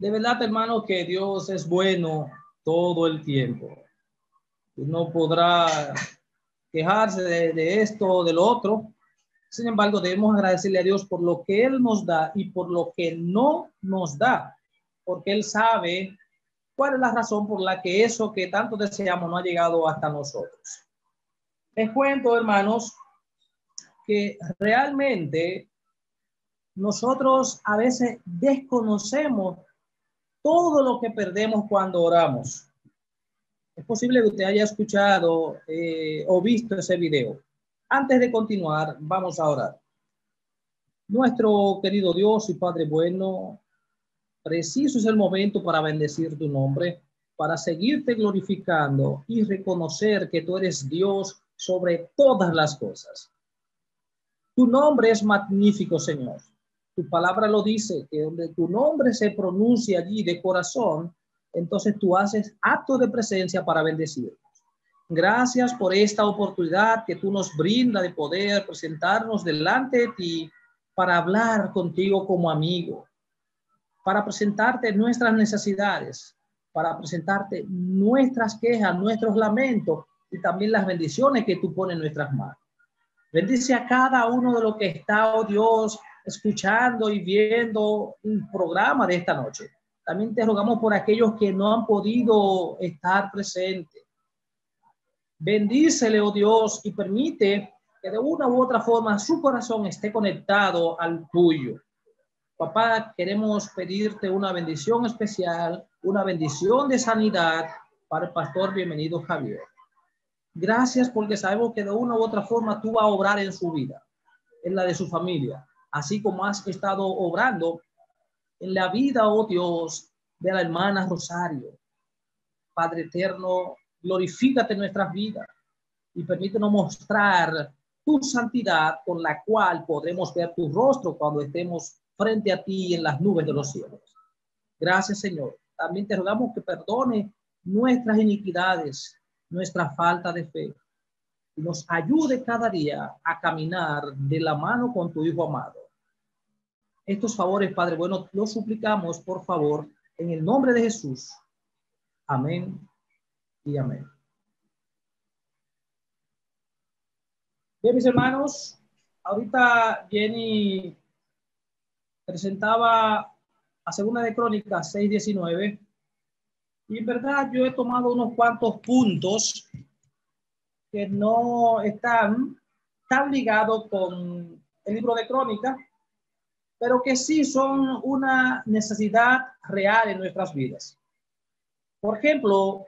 De verdad, hermano, que Dios es bueno todo el tiempo. No podrá quejarse de, esto o del otro. Sin embargo, debemos agradecerle a Dios por lo que Él nos da y por lo que no nos da, porque Él sabe cuál es la razón por la que eso que tanto deseamos no ha llegado hasta nosotros. Les cuento, hermanos, que realmente nosotros a veces desconocemos todo lo que perdemos cuando oramos. Es posible que usted haya escuchado eh, o visto ese video. Antes de continuar, vamos a orar. Nuestro querido Dios y Padre bueno, preciso es el momento para bendecir tu nombre, para seguirte glorificando y reconocer que tú eres Dios sobre todas las cosas. Tu nombre es magnífico, Señor. Tu palabra lo dice, que donde tu nombre se pronuncia allí de corazón, entonces tú haces acto de presencia para bendecir. Gracias por esta oportunidad que tú nos brinda de poder presentarnos delante de ti para hablar contigo como amigo, para presentarte nuestras necesidades, para presentarte nuestras quejas, nuestros lamentos y también las bendiciones que tú pones en nuestras manos. Bendice a cada uno de los que está, oh Dios, escuchando y viendo un programa de esta noche. También te rogamos por aquellos que no han podido estar presentes Bendícele, oh Dios, y permite que de una u otra forma su corazón esté conectado al tuyo. Papá, queremos pedirte una bendición especial, una bendición de sanidad para el pastor bienvenido Javier. Gracias porque sabemos que de una u otra forma tú vas a obrar en su vida, en la de su familia, así como has estado obrando en la vida, oh Dios, de la hermana Rosario. Padre eterno, glorifícate en nuestras vidas y permítenos mostrar tu santidad con la cual podremos ver tu rostro cuando estemos frente a ti en las nubes de los cielos. Gracias, Señor. También te rogamos que perdone nuestras iniquidades, nuestra falta de fe y nos ayude cada día a caminar de la mano con tu Hijo amado. Estos favores, Padre bueno, los suplicamos, por favor, en el nombre de Jesús. Amén y amén. Bien, mis hermanos, ahorita Jenny presentaba a Segunda de Crónicas 6.19 y en verdad yo he tomado unos cuantos puntos que no están tan ligados con el libro de Crónicas, pero que sí son una necesidad real en nuestras vidas. Por ejemplo,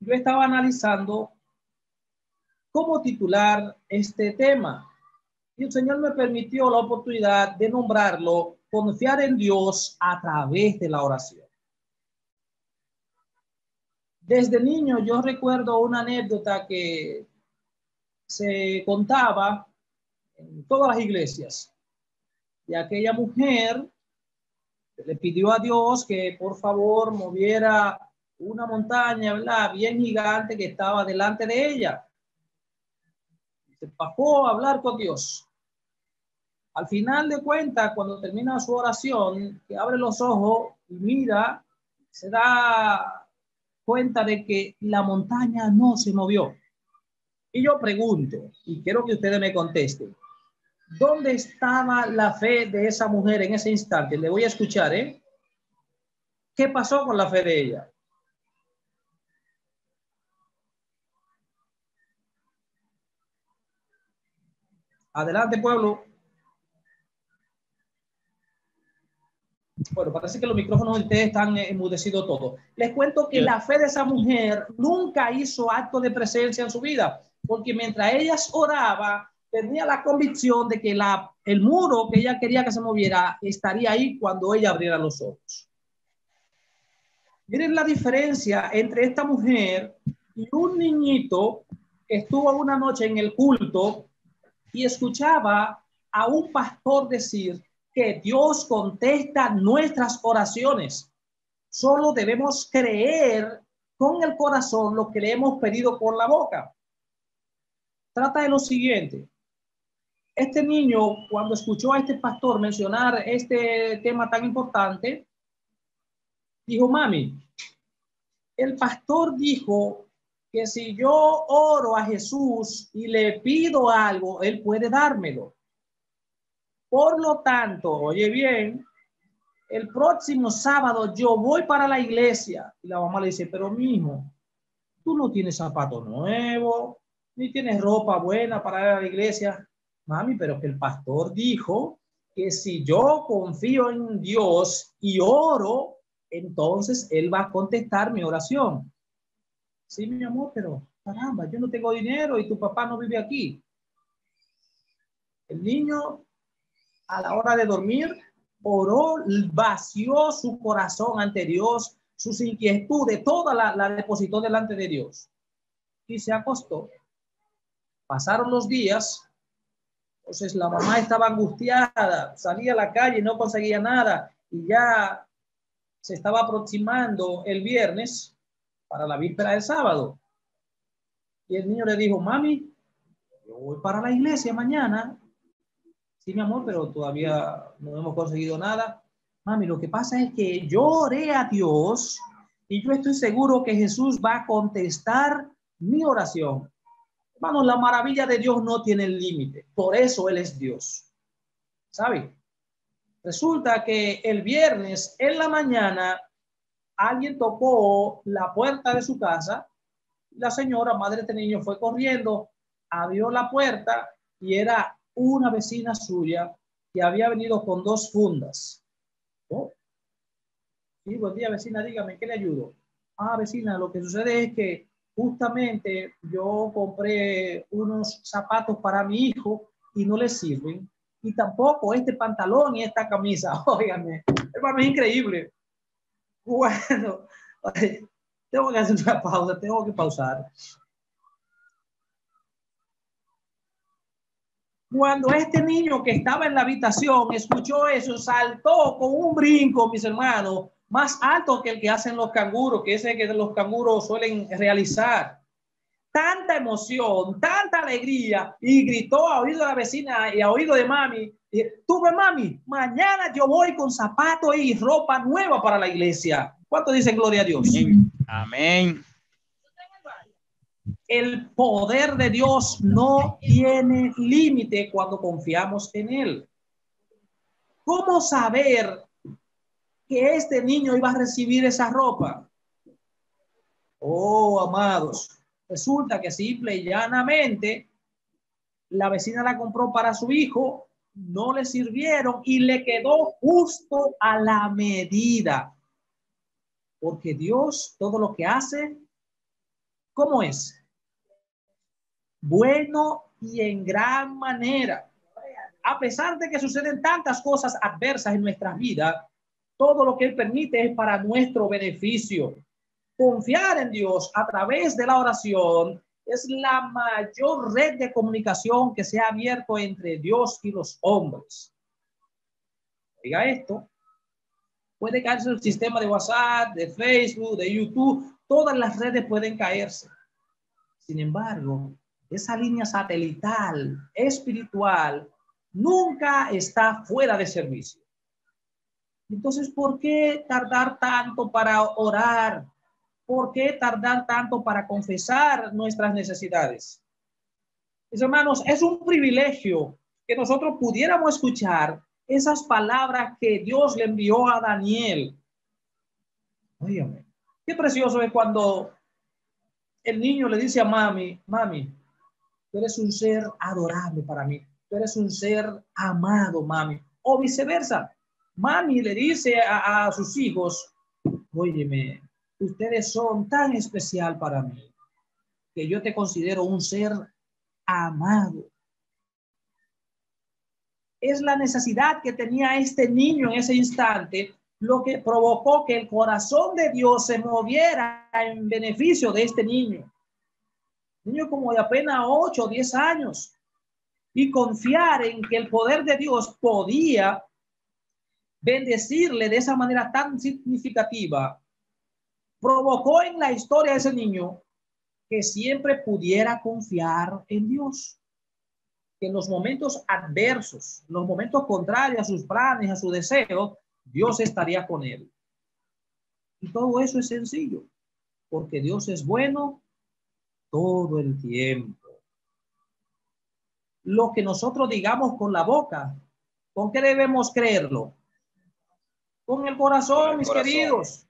yo estaba analizando cómo titular este tema. Y el Señor me permitió la oportunidad de nombrarlo confiar en Dios a través de la oración. Desde niño yo recuerdo una anécdota que se contaba en todas las iglesias aquella mujer le pidió a Dios que por favor moviera una montaña, ¿verdad? Bien gigante que estaba delante de ella. Se bajó a hablar con Dios. Al final de cuentas, cuando termina su oración, que abre los ojos y mira, se da cuenta de que la montaña no se movió. Y yo pregunto, y quiero que ustedes me contesten, ¿dónde estaba la fe de esa mujer en ese instante? Le voy a escuchar, ¿eh? ¿Qué pasó con la fe de ella? Adelante, pueblo. Bueno, parece que los micrófonos de ustedes están enmudecidos todos. Les cuento que la fe de esa mujer nunca hizo acto de presencia en su vida, porque mientras ella oraba, tenía la convicción de que el muro que ella quería que se moviera estaría ahí cuando ella abriera los ojos. Miren la diferencia entre esta mujer y un niñito que estuvo una noche en el culto y escuchaba a un pastor decir que Dios contesta nuestras oraciones. Solo debemos creer con el corazón lo que le hemos pedido por la boca. Trata de lo siguiente. Este niño, cuando escuchó a este pastor mencionar este tema tan importante, dijo, mami, el pastor dijo que si yo oro a Jesús y le pido algo, él puede dármelo. Por lo tanto, oye bien, el próximo sábado yo voy para la iglesia. Y la mamá le dice, pero mi hijo, tú no tienes zapato nuevo, ni tienes ropa buena para ir a la iglesia. Mami, pero que el pastor dijo que si yo confío en Dios y oro, entonces Él va a contestar mi oración. Sí, mi amor, pero caramba, yo no tengo dinero y tu papá no vive aquí. El niño a la hora de dormir oró, vació su corazón ante Dios, sus inquietudes, toda la, la depositó delante de Dios y se acostó. Pasaron los días, entonces la mamá estaba angustiada, salía a la calle no conseguía nada y ya se estaba aproximando el viernes para la víspera del sábado. Y el niño le dijo, mami, yo voy para la iglesia mañana Sí, mi amor, pero todavía no hemos conseguido nada. Mami, lo que pasa es que yo oré a Dios y yo estoy seguro que Jesús va a contestar mi oración. Hermano, la maravilla de Dios no tiene límite. Por eso Él es Dios. ¿Sabe? Resulta que el viernes en la mañana alguien tocó la puerta de su casa. La señora, madre de niño, fue corriendo, abrió la puerta y era una vecina suya que había venido con dos fundas. Oh. Buen día, vecina, dígame, ¿qué le ayudo? Ah, vecina, lo que sucede es que justamente yo compré unos zapatos para mi hijo y no le sirven. Y tampoco este pantalón y esta camisa. Óigame, hermano, es increíble. Bueno, tengo que hacer una pausa, tengo que pausar. Cuando este niño que estaba en la habitación escuchó eso, saltó con un brinco, mis hermanos, más alto que el que hacen los canguros, que ese que los canguros suelen realizar. Tanta emoción, tanta alegría, y gritó a oído de la vecina y a oído de mami, tuve mami, mañana yo voy con zapatos y ropa nueva para la iglesia. ¿Cuánto dicen gloria a Dios? Amén el poder de Dios no tiene límite cuando confiamos en Él. ¿Cómo saber que este niño iba a recibir esa ropa? Oh, amados, resulta que simple y llanamente la vecina la compró para su hijo, no le sirvieron y le quedó justo a la medida. Porque Dios todo lo que hace, ¿cómo es? bueno y en gran manera. A pesar de que suceden tantas cosas adversas en nuestras vidas, todo lo que Él permite es para nuestro beneficio. Confiar en Dios a través de la oración es la mayor red de comunicación que se ha abierto entre Dios y los hombres. Diga esto. Puede caerse el sistema de WhatsApp, de Facebook, de YouTube, todas las redes pueden caerse. Sin embargo, esa línea satelital espiritual nunca está fuera de servicio. Entonces, ¿por qué tardar tanto para orar? ¿Por qué tardar tanto para confesar nuestras necesidades? Mis hermanos, es un privilegio que nosotros pudiéramos escuchar esas palabras que Dios le envió a Daniel. Óyeme, qué precioso es cuando el niño le dice a mami, mami, Tú eres un ser adorable para mí. Tú eres un ser amado, mami. O viceversa. Mami le dice a, sus hijos, óyeme, ustedes son tan especial para mí que yo te considero un ser amado. Es la necesidad que tenía este niño en ese instante lo que provocó que el corazón de Dios se moviera en beneficio de este niño niño como de apenas 8 o 10 años, y confiar en que el poder de Dios podía bendecirle de esa manera tan significativa, provocó en la historia de ese niño que siempre pudiera confiar en Dios. Que en los momentos adversos, los momentos contrarios a sus planes, a su deseo, Dios estaría con él. Y todo eso es sencillo, porque Dios es bueno todo el tiempo. Lo que nosotros digamos con la boca, ¿con qué debemos creerlo? Con el corazón, mis queridos.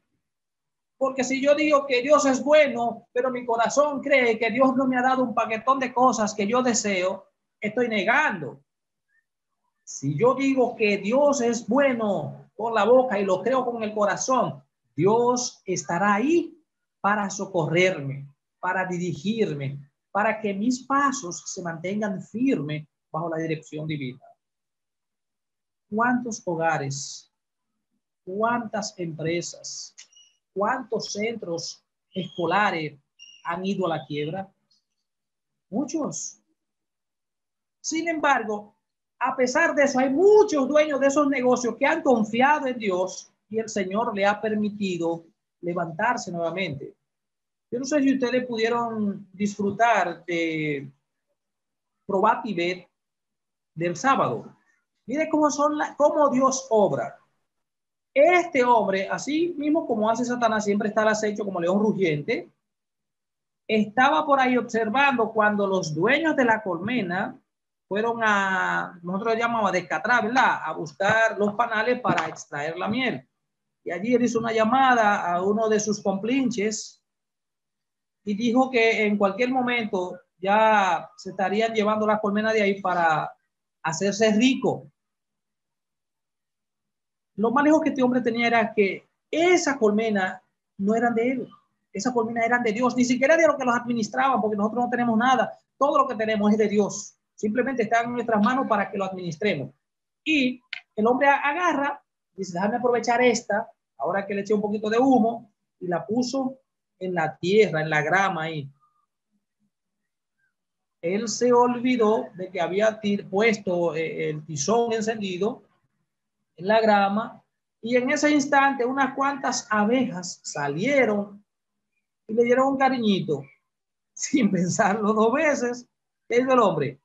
Porque si yo digo que Dios es bueno, pero mi corazón cree que Dios no me ha dado un paquetón de cosas que yo deseo, estoy negando. Si yo digo que Dios es bueno con la boca y lo creo con el corazón, Dios estará ahí para socorrerme, para dirigirme, para que mis pasos se mantengan firmes bajo la dirección divina. ¿Cuántos hogares, cuántas empresas, cuántos centros escolares han ido a la quiebra? Muchos. Sin embargo, a pesar de eso, hay muchos dueños de esos negocios que han confiado en Dios y el Señor le ha permitido levantarse nuevamente. Yo no sé si ustedes pudieron disfrutar de Probatibet del sábado. Mire cómo son la, cómo Dios obra. Este hombre, así mismo como hace Satanás, siempre está al acecho como león rugiente, estaba por ahí observando cuando los dueños de la colmena fueron a, nosotros llamamos a descatrar, ¿verdad? A buscar los panales para extraer la miel. Y allí él hizo una llamada a uno de sus complinches y dijo que en cualquier momento ya se estarían llevando la colmena de ahí para hacerse rico. Lo más lejos que este hombre tenía era que esa colmena no eran de él, esa colmena eran de Dios, ni siquiera de los que los administraban, porque nosotros no tenemos nada, todo lo que tenemos es de Dios, simplemente está en nuestras manos para que lo administremos. Y el hombre agarra, dice, déjame aprovechar esta, ahora que le eché un poquito de humo, y la puso en la tierra, en la grama ahí. Él se olvidó de que había puesto eh, el tizón encendido en la grama y en ese instante unas cuantas abejas salieron y le dieron un cariñito sin pensarlo dos veces. ¿Qué hizo el hombre?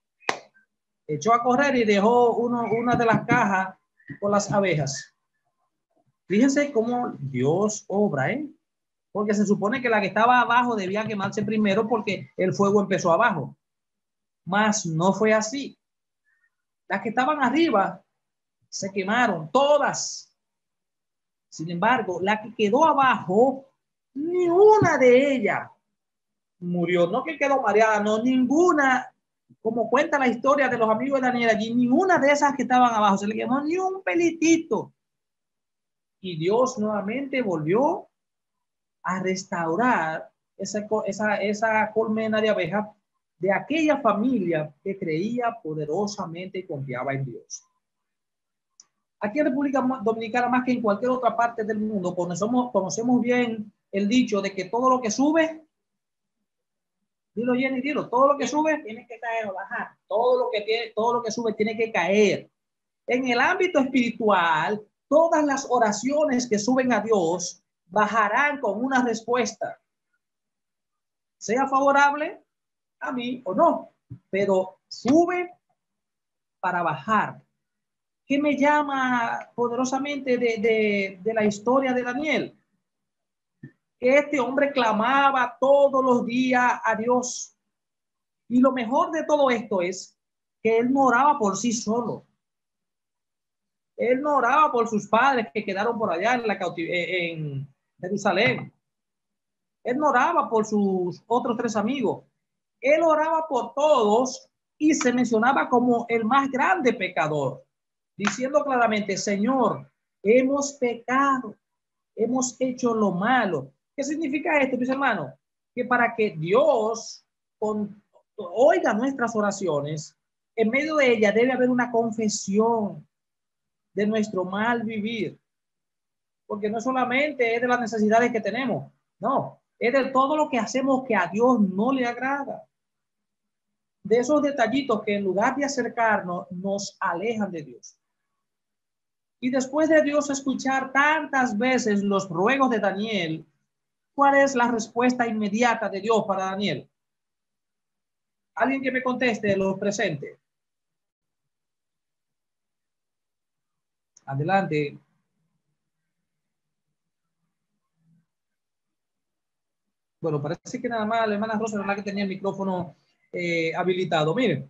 Echó a correr y dejó uno, una de las cajas con las abejas. Fíjense cómo Dios obra, ¿eh? Porque se supone que la que estaba abajo debía quemarse primero porque el fuego empezó abajo. Mas no fue así. Las que estaban arriba se quemaron, todas. Sin embargo, la que quedó abajo, ni una de ellas murió. No que quedó mareada, no, ninguna, como cuenta la historia de los amigos de Daniel allí, ninguna de esas que estaban abajo se le quemó ni un pelitito. Y Dios nuevamente volvió a restaurar esa, esa, esa colmena de abejas de aquella familia que creía poderosamente y confiaba en Dios. Aquí en República Dominicana, más que en cualquier otra parte del mundo, conocemos, conocemos bien el dicho de que todo lo que sube, dilo Jenny, dilo, todo lo que sube tiene que caer o bajar. Todo lo que todo lo que sube tiene que caer. En el ámbito espiritual, todas las oraciones que suben a Dios bajarán con una respuesta, sea favorable a mí o no, pero sube para bajar. ¿Qué me llama poderosamente de, de la historia de Daniel? Que este hombre clamaba todos los días a Dios. Y lo mejor de todo esto es que él no oraba por sí solo. Él oraba por sus padres que quedaron por allá en, la en Jerusalén. Él no oraba por sus otros tres amigos. Él oraba por todos y se mencionaba como el más grande pecador, diciendo claramente, Señor, hemos pecado, hemos hecho lo malo. ¿Qué significa esto, mis hermanos? Que para que Dios oiga nuestras oraciones, en medio de ella debe haber una confesión de nuestro mal vivir porque no solamente es de las necesidades que tenemos, no, es de todo lo que hacemos que a Dios no le agrada. De esos detallitos que en lugar de acercarnos, nos alejan de Dios. Y después de Dios escuchar tantas veces los ruegos de Daniel, ¿cuál es la respuesta inmediata de Dios para Daniel? Alguien que me conteste lo presente. Adelante. Bueno, parece que nada más la hermana Rosa era que tenía el micrófono eh, habilitado. Miren,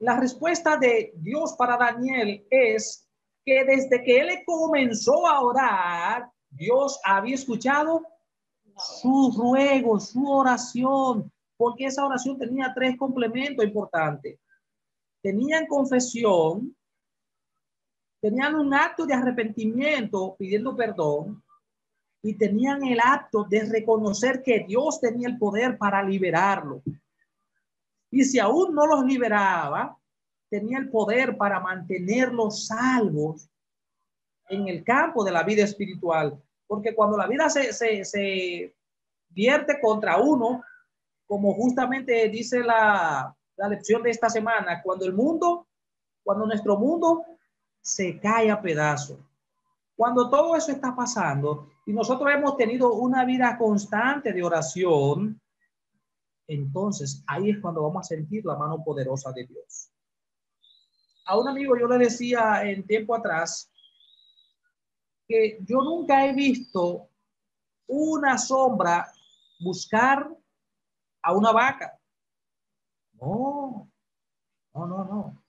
la respuesta de Dios para Daniel es que desde que él comenzó a orar, Dios había escuchado su ruego, su oración, porque esa oración tenía tres complementos importantes. Tenían confesión, tenían un acto de arrepentimiento pidiendo perdón y tenían el acto de reconocer que Dios tenía el poder para liberarlo. Y si aún no los liberaba, tenía el poder para mantenerlos salvos en el campo de la vida espiritual. Porque cuando la vida se, se, se vierte contra uno, como justamente dice la, la lección de esta semana, cuando el mundo, cuando nuestro mundo se cae a pedazos, cuando todo eso está pasando y nosotros hemos tenido una vida constante de oración, entonces ahí es cuando vamos a sentir la mano poderosa de Dios. A un amigo yo le decía en tiempo atrás que yo nunca he visto una sombra buscar a una vaca. No, no, no, no.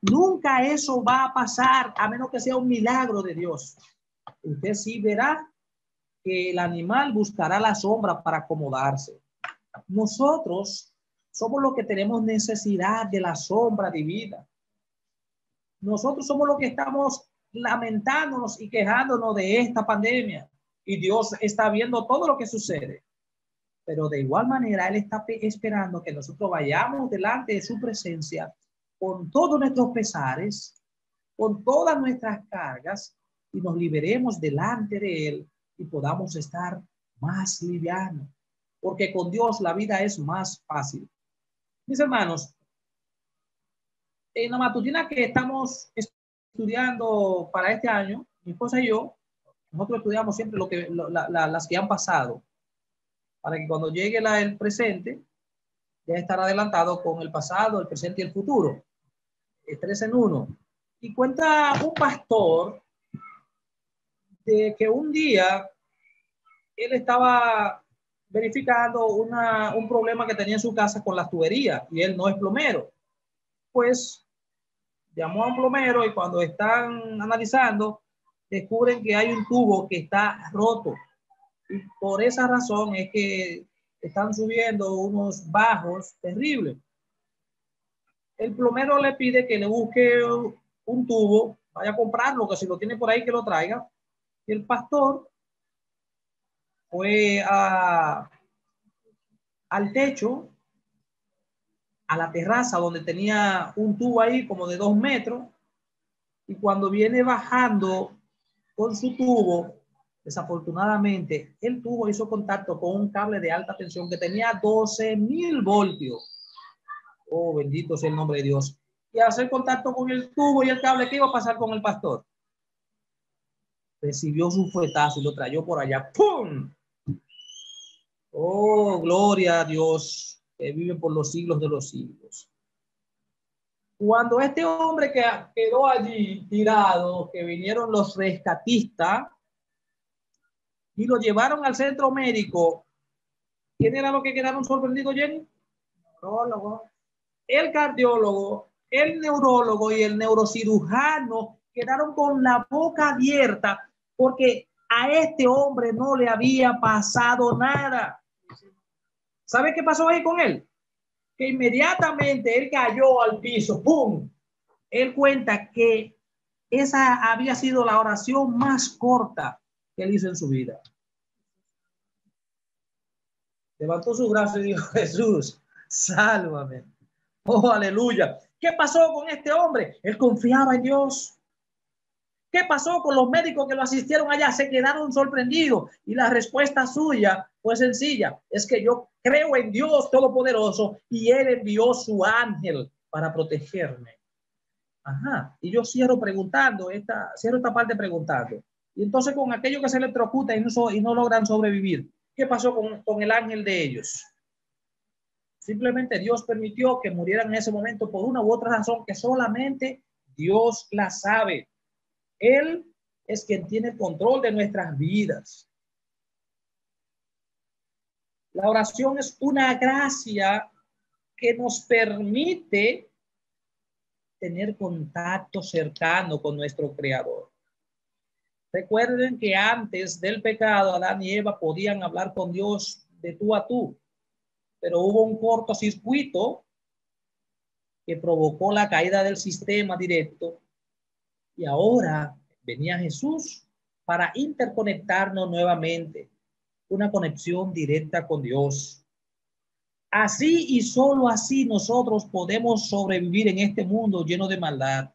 Nunca eso va a pasar a menos que sea un milagro de Dios. Usted sí verá que el animal buscará la sombra para acomodarse. Nosotros somos los que tenemos necesidad de la sombra divina. Nosotros somos los que estamos lamentándonos y quejándonos de esta pandemia. Y Dios está viendo todo lo que sucede. Pero de igual manera, Él está esperando que nosotros vayamos delante de su presencia con todos nuestros pesares, con todas nuestras cargas y nos liberemos delante de Él y podamos estar más livianos. Porque con Dios la vida es más fácil. Mis hermanos, en la matutina que estamos estudiando para este año, mi esposa y yo, nosotros estudiamos siempre lo que, las que han pasado, para que cuando llegue la, el presente, ya estar adelantado con el pasado, el presente y el futuro. Es tres en uno. Y cuenta un pastor de que un día él estaba verificando una, un problema que tenía en su casa con las tuberías y él no es plomero. Pues llamó a un plomero y cuando están analizando, descubren que hay un tubo que está roto. Y por esa razón es que están subiendo unos bajos terribles. El plomero le pide que le busque un tubo, vaya a comprarlo, que si lo tiene por ahí que lo traiga. Y el pastor fue a, al techo, a la terraza donde tenía un tubo ahí como de dos metros, y cuando viene bajando con su tubo, desafortunadamente, el tubo hizo contacto con un cable de alta tensión que tenía 12 mil voltios. Oh, bendito sea el nombre de Dios. Y hacer contacto con el tubo y el cable, ¿qué iba a pasar con el pastor? Recibió su fuetazo y lo trayó por allá. ¡Pum! Oh, gloria a Dios que vive por los siglos de los siglos. Cuando este hombre que quedó allí tirado, que vinieron los rescatistas y lo llevaron al centro médico, ¿quién era lo que quedaron sorprendidos, Jenny? Neurólogo. El cardiólogo, el neurólogo y el neurocirujano quedaron con la boca abierta porque a este hombre no le había pasado nada. ¿Sabe qué pasó ahí con él? Que inmediatamente él cayó al piso, ¡pum! Él cuenta que esa había sido la oración más corta que él hizo en su vida. Levantó su brazo y dijo, Jesús, sálvame. Oh, aleluya. ¿Qué pasó con este hombre? Él confiaba en Dios. ¿Qué pasó con los médicos que lo asistieron allá? Se quedaron sorprendidos y la respuesta suya fue sencilla. Es que yo creo en Dios Todopoderoso y Él envió su ángel para protegerme. Ajá. Y yo cierro preguntando, esta, cierro esta parte preguntando. Y entonces con aquellos que se electrocutan y no, y no logran sobrevivir, ¿qué pasó con, con el ángel de ellos? Simplemente Dios permitió que murieran en ese momento por una u otra razón que solamente Dios la sabe. Él es quien tiene control de nuestras vidas. La oración es una gracia que nos permite tener contacto cercano con nuestro Creador. Recuerden que antes del pecado, Adán y Eva podían hablar con Dios de tú a tú, pero hubo un cortocircuito que provocó la caída del sistema directo y ahora venía Jesús para interconectarnos nuevamente, una conexión directa con Dios. Así y solo así nosotros podemos sobrevivir en este mundo lleno de maldad.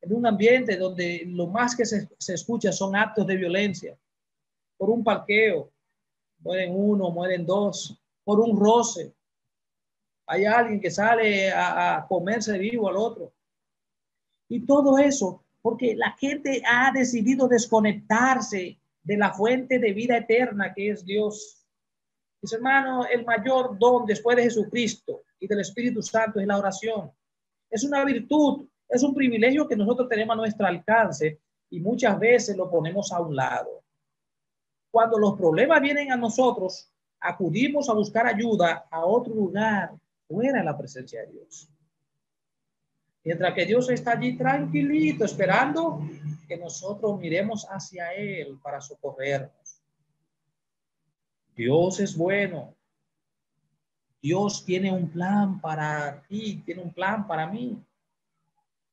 En un ambiente donde lo más que se, escucha son actos de violencia. Por un parqueo, mueren uno, mueren dos. Por un roce. Hay alguien que sale a, a comerse vivo al otro. Y todo eso porque la gente ha decidido desconectarse de la fuente de vida eterna que es Dios. Mis hermanos, el mayor don después de Jesucristo y del Espíritu Santo es la oración. Es una virtud, es un privilegio que nosotros tenemos a nuestro alcance y muchas veces lo ponemos a un lado. Cuando los problemas vienen a nosotros, acudimos a buscar ayuda a otro lugar fuera de la presencia de Dios. Mientras que Dios está allí tranquilito, esperando que nosotros miremos hacia Él para socorrernos. Dios es bueno. Dios tiene un plan para ti, tiene un plan para mí.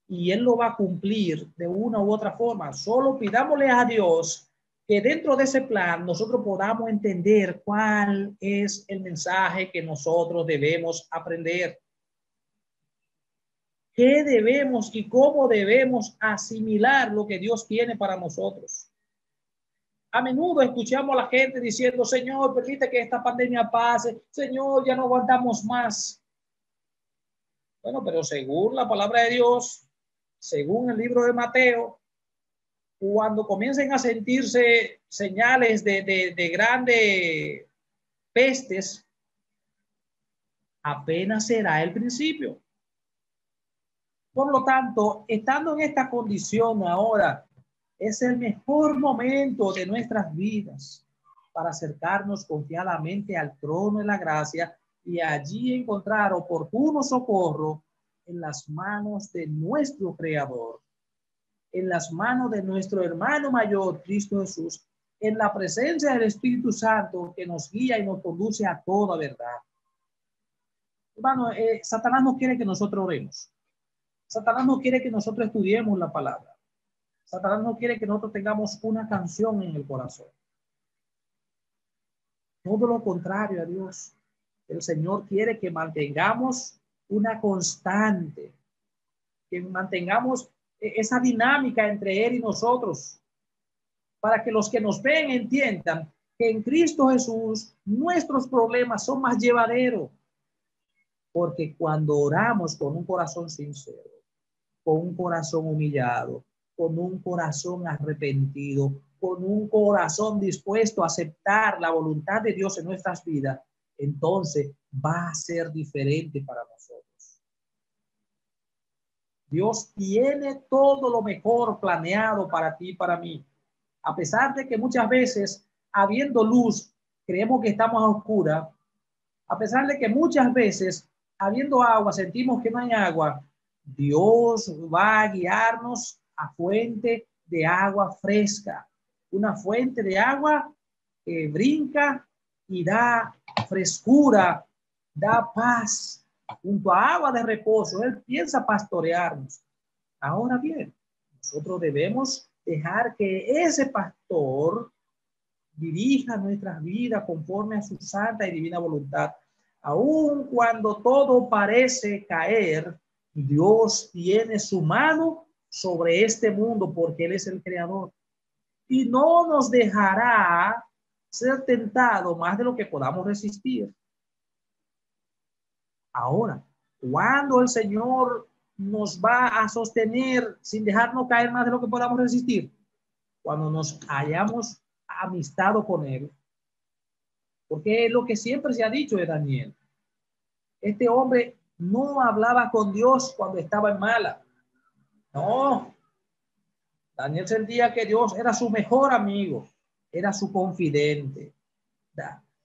Y Él lo va a cumplir de una u otra forma. Solo pidámosle a Dios que dentro de ese plan nosotros podamos entender cuál es el mensaje que nosotros debemos aprender. ¿Qué debemos y cómo debemos asimilar lo que Dios tiene para nosotros? A menudo escuchamos a la gente diciendo, Señor, permite que esta pandemia pase. Señor, ya no aguantamos más. Bueno, pero según la palabra de Dios, según el libro de Mateo, cuando comiencen a sentirse señales de, de, de grandes pestes, apenas será el principio. Por lo tanto, estando en esta condición ahora, es el mejor momento de nuestras vidas para acercarnos confiadamente al trono de la gracia y allí encontrar oportuno socorro en las manos de nuestro Creador, en las manos de nuestro hermano mayor, Cristo Jesús, en la presencia del Espíritu Santo que nos guía y nos conduce a toda verdad. Hermano, eh, Satanás no quiere que nosotros oremos. Satanás no quiere que nosotros estudiemos la palabra. Satanás no quiere que nosotros tengamos una canción en el corazón. Todo lo contrario a Dios. El Señor quiere que mantengamos una constante, que mantengamos esa dinámica entre Él y nosotros, para que los que nos ven entiendan que en Cristo Jesús nuestros problemas son más llevaderos, porque cuando oramos con un corazón sincero, con un corazón humillado, con un corazón arrepentido, con un corazón dispuesto a aceptar la voluntad de Dios en nuestras vidas, entonces va a ser diferente para nosotros. Dios tiene todo lo mejor planeado para ti y para mí. A pesar de que muchas veces, habiendo luz, creemos que estamos a oscura, a pesar de que muchas veces, habiendo agua, sentimos que no hay agua, Dios va a guiarnos a fuente de agua fresca, una fuente de agua que brinca y da frescura, da paz, junto a agua de reposo. Él piensa pastorearnos. Ahora bien, nosotros debemos dejar que ese pastor dirija nuestras vidas conforme a su santa y divina voluntad. Aun cuando todo parece caer, Dios tiene su mano sobre este mundo porque Él es el creador. Y no nos dejará ser tentado más de lo que podamos resistir. Ahora, cuando el Señor nos va a sostener sin dejarnos caer más de lo que podamos resistir, cuando nos hayamos amistado con Él. Porque es lo que siempre se ha dicho de Daniel. Este hombre no hablaba con Dios cuando estaba en mala. No. Daniel sentía que Dios era su mejor amigo, era su confidente.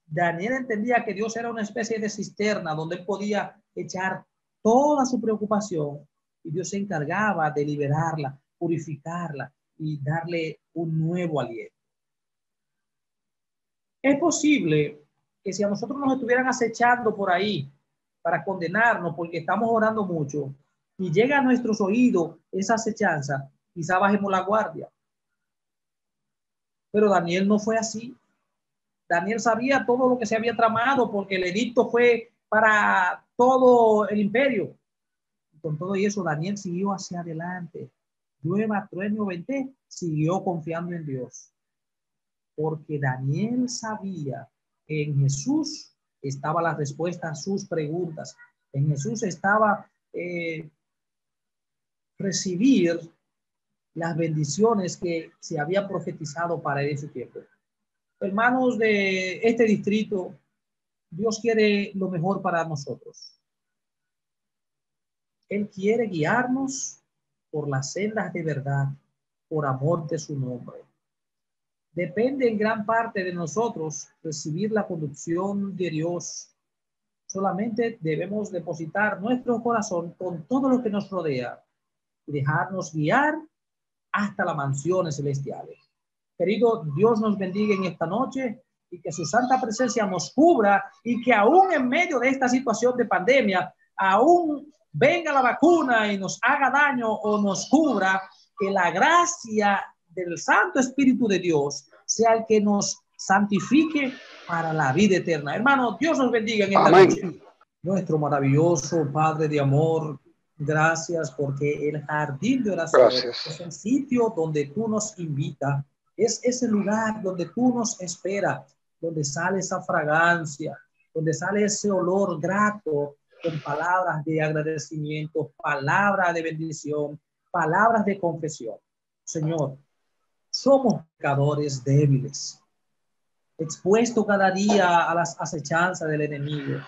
Daniel entendía que Dios era una especie de cisterna donde podía echar toda su preocupación y Dios se encargaba de liberarla, purificarla y darle un nuevo aliento. Es posible que si a nosotros nos estuvieran acechando por ahí para condenarnos porque estamos orando mucho y llega a nuestros oídos esa acechanza, quizá bajemos la guardia. Pero Daniel no fue así. Daniel sabía todo lo que se había tramado porque el edicto fue para todo el imperio. Con todo eso, Daniel siguió hacia adelante. Llueva, trueno, vente, siguió confiando en Dios. Porque Daniel sabía que en Jesús estaba la respuesta a sus preguntas. En Jesús estaba eh, recibir las bendiciones que se había profetizado para ese tiempo. Hermanos de este distrito, Dios quiere lo mejor para nosotros. Él quiere guiarnos por las sendas de verdad, por amor de su nombre. Depende en gran parte de nosotros recibir la conducción de Dios. Solamente debemos depositar nuestro corazón con todo lo que nos rodea y dejarnos guiar hasta las mansiones celestiales. Querido, Dios nos bendiga en esta noche y que su santa presencia nos cubra y que aún en medio de esta situación de pandemia, aún venga la vacuna y nos haga daño o nos cubra, que la gracia del Santo Espíritu de Dios sea el que nos santifique para la vida eterna. Hermano, Dios nos bendiga en esta noche. Nuestro maravilloso Padre de amor, gracias porque el jardín de oración es el sitio donde tú nos invitas, es ese lugar donde tú nos esperas donde sale esa fragancia, donde sale ese olor grato con palabras de agradecimiento, palabras de bendición, palabras de confesión. Señor, somos pecadores débiles, expuestos cada día a las acechanzas del enemigo.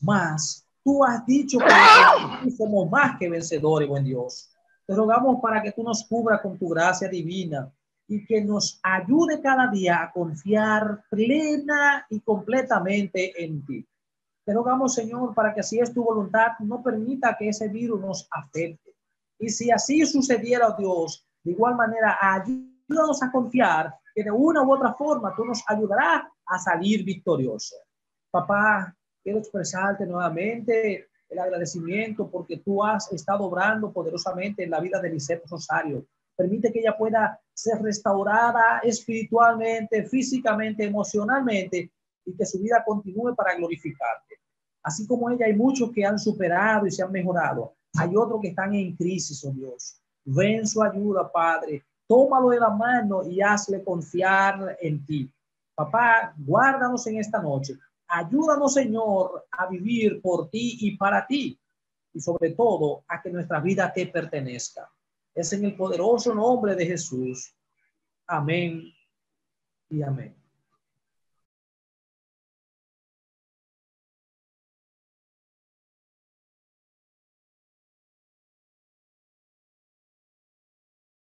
Mas tú has dicho que somos más que vencedores, buen Dios. Te rogamos para que tú nos cubra con tu gracia divina y que nos ayude cada día a confiar plena y completamente en ti. Te rogamos, Señor, para que si es tu voluntad, no permita que ese virus nos afecte. Y si así sucediera, oh Dios, de igual manera, ayúdanos a confiar que de una u otra forma tú nos ayudarás a salir victorioso. Papá, quiero expresarte nuevamente el agradecimiento porque tú has estado obrando poderosamente en la vida de Lisette Rosario permite que ella pueda ser restaurada espiritualmente, físicamente, emocionalmente y que su vida continúe para glorificarte. Así como ella, hay muchos que han superado y se han mejorado. Hay otros que están en crisis, oh Dios. Ven su ayuda, Padre. Tómalo de la mano y hazle confiar en ti. Papá, guárdanos en esta noche. Ayúdanos, Señor, a vivir por ti y para ti. Y sobre todo, a que nuestra vida te pertenezca. Es en el poderoso nombre de Jesús. Amén y amén.